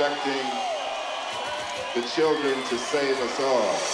expecting the children to save us all.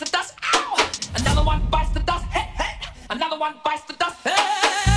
bites the dust. Ow! Another one bites the dust. Hey, hey! Another one bites the dust. Hey!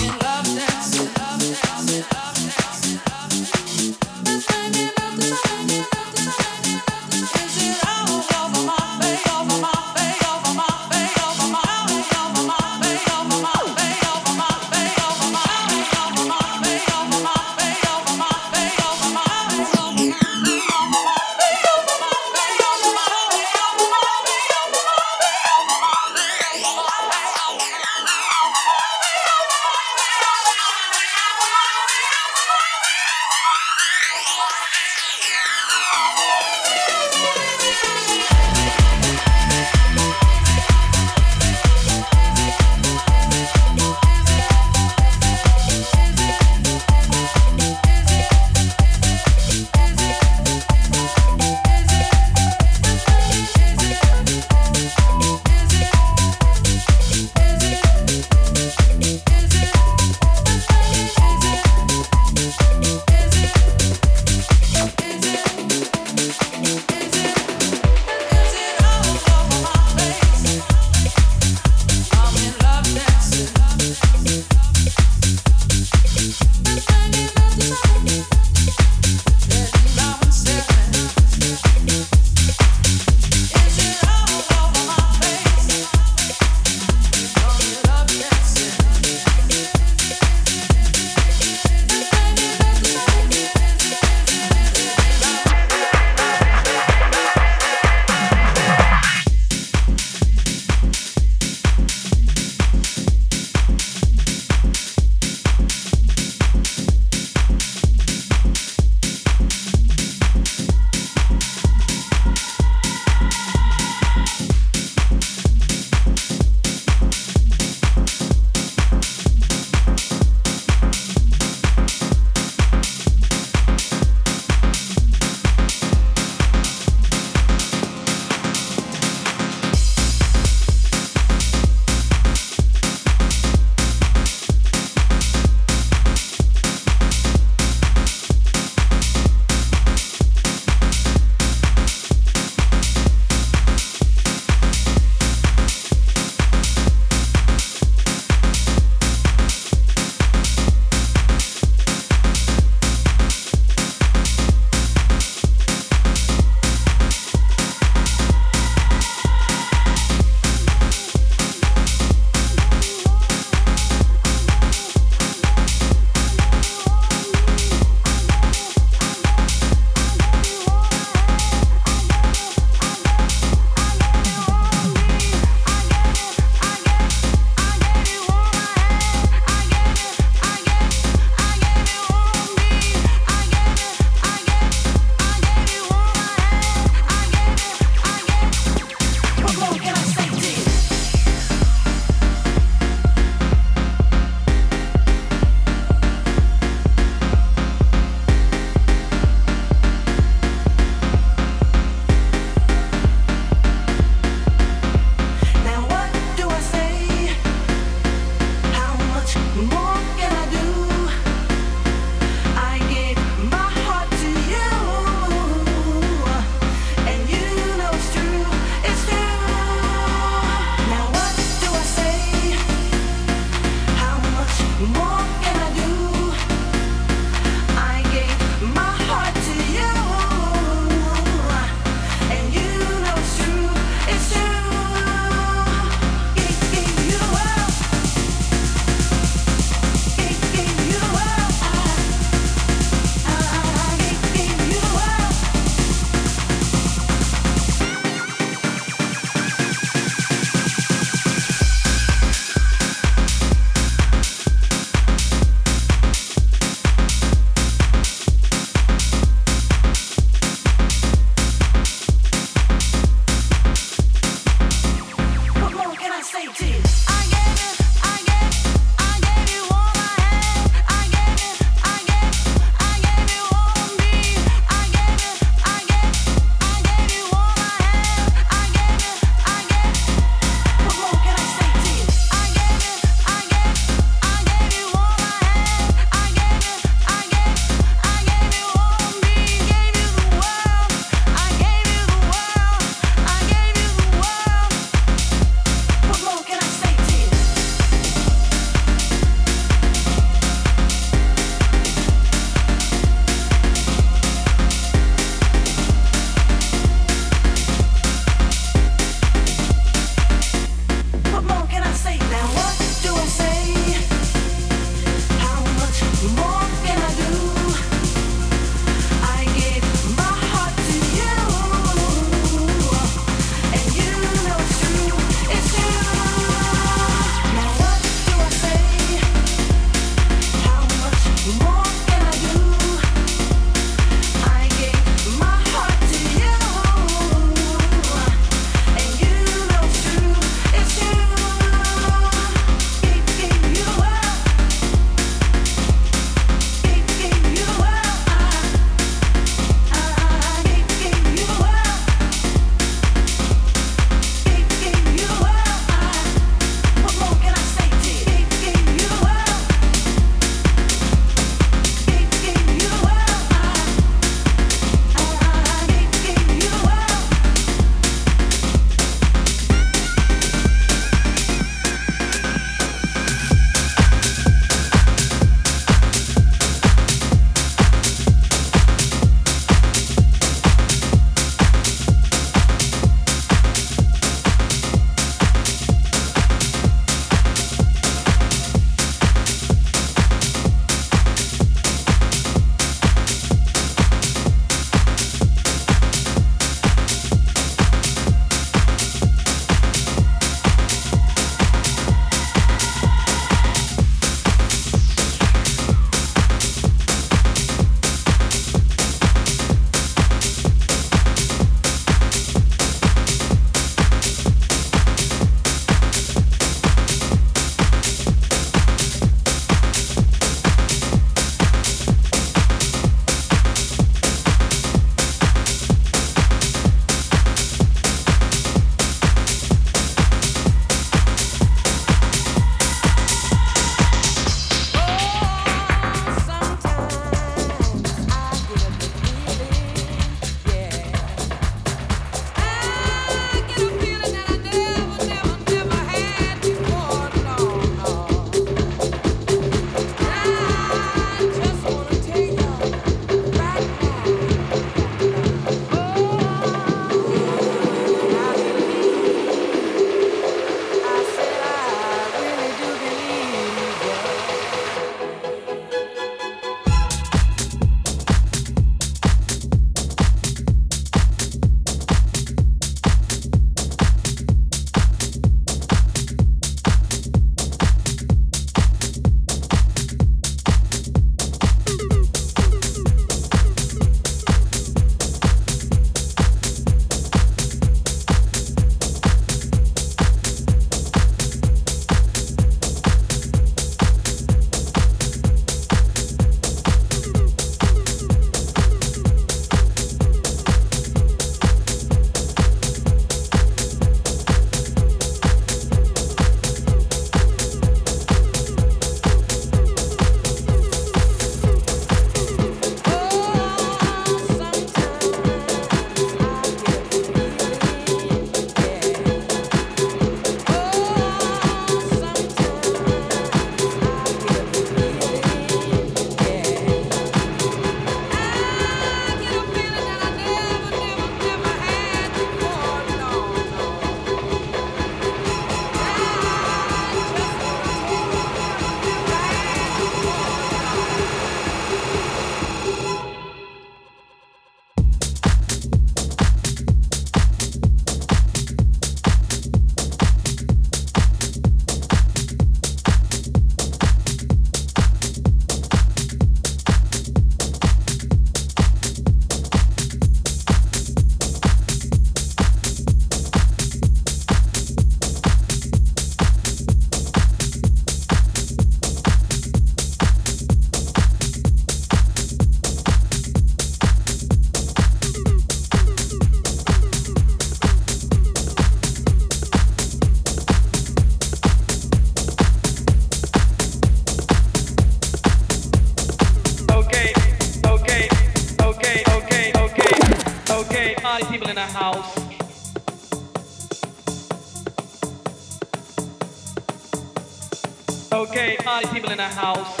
In the house.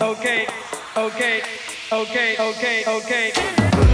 Okay, okay, okay, okay, okay. Okay,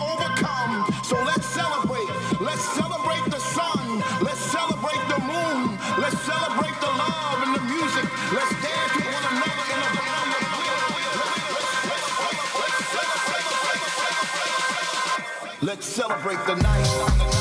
overcome. So let's celebrate. Let's celebrate the sun. Let's celebrate the moon. Let's celebrate the love and the music. Let's dance with one another in a Let's celebrate the night.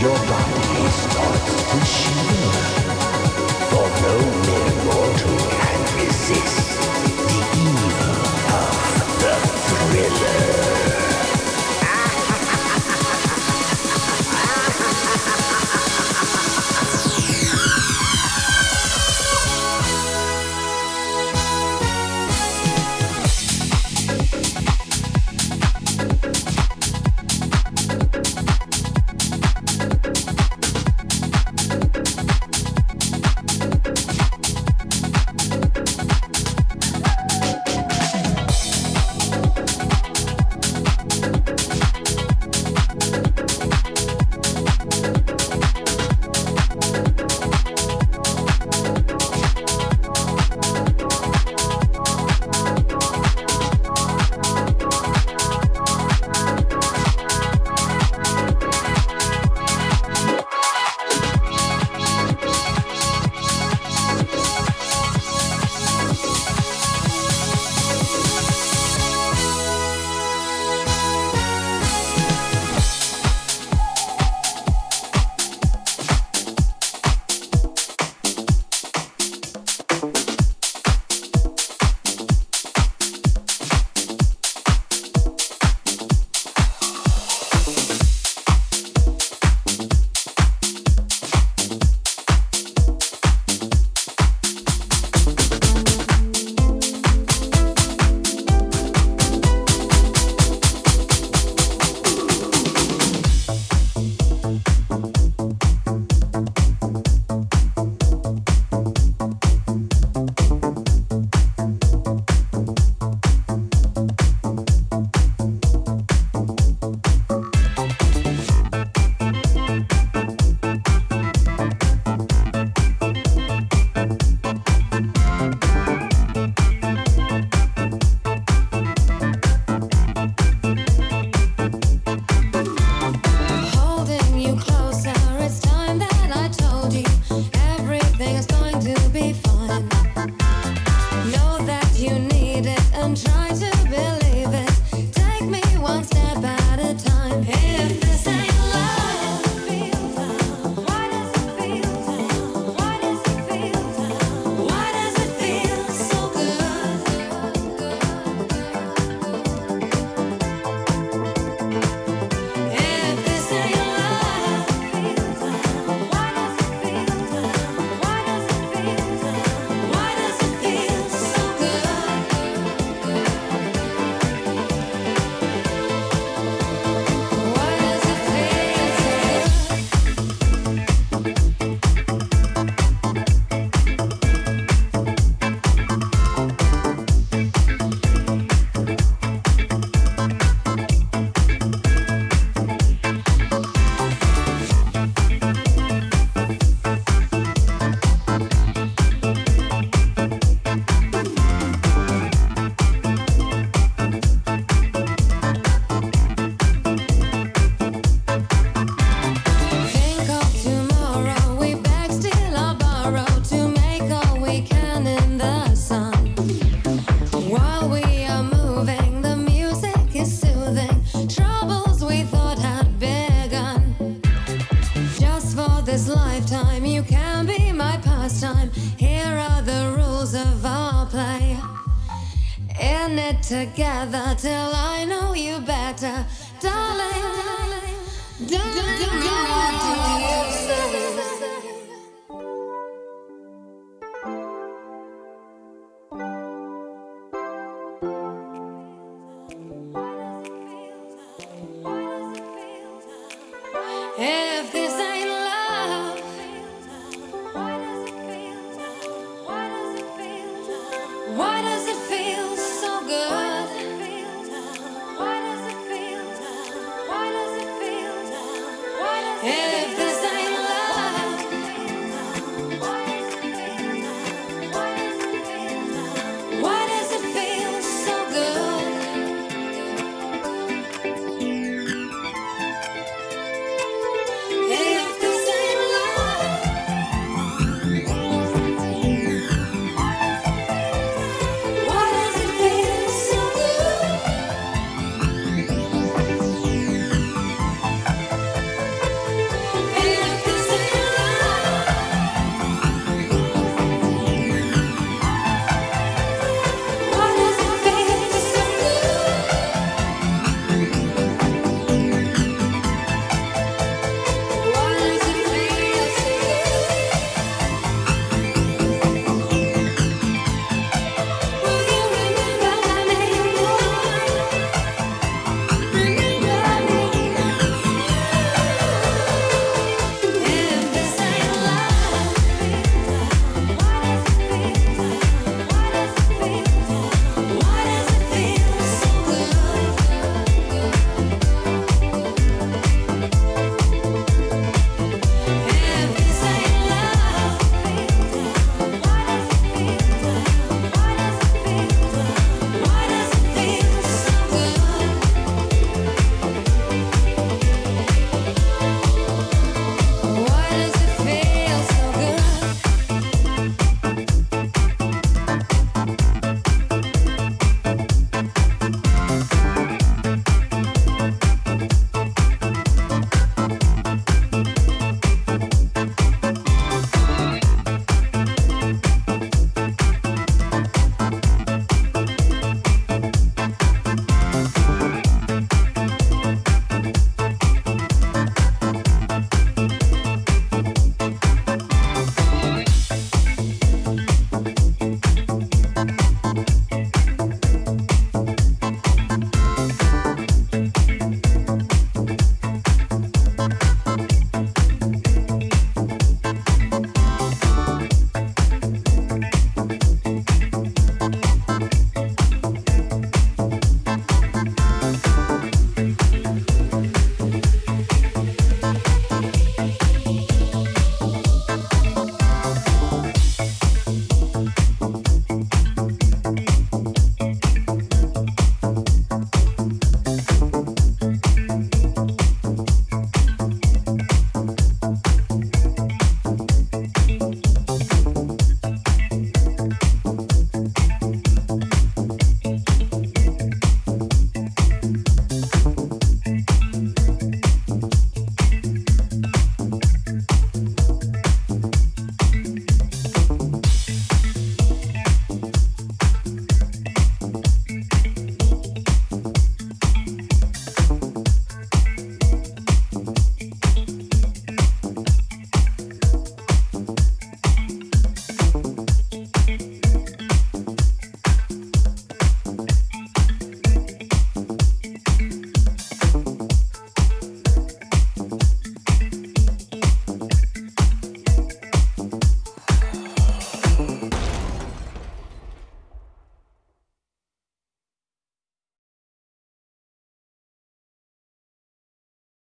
Your body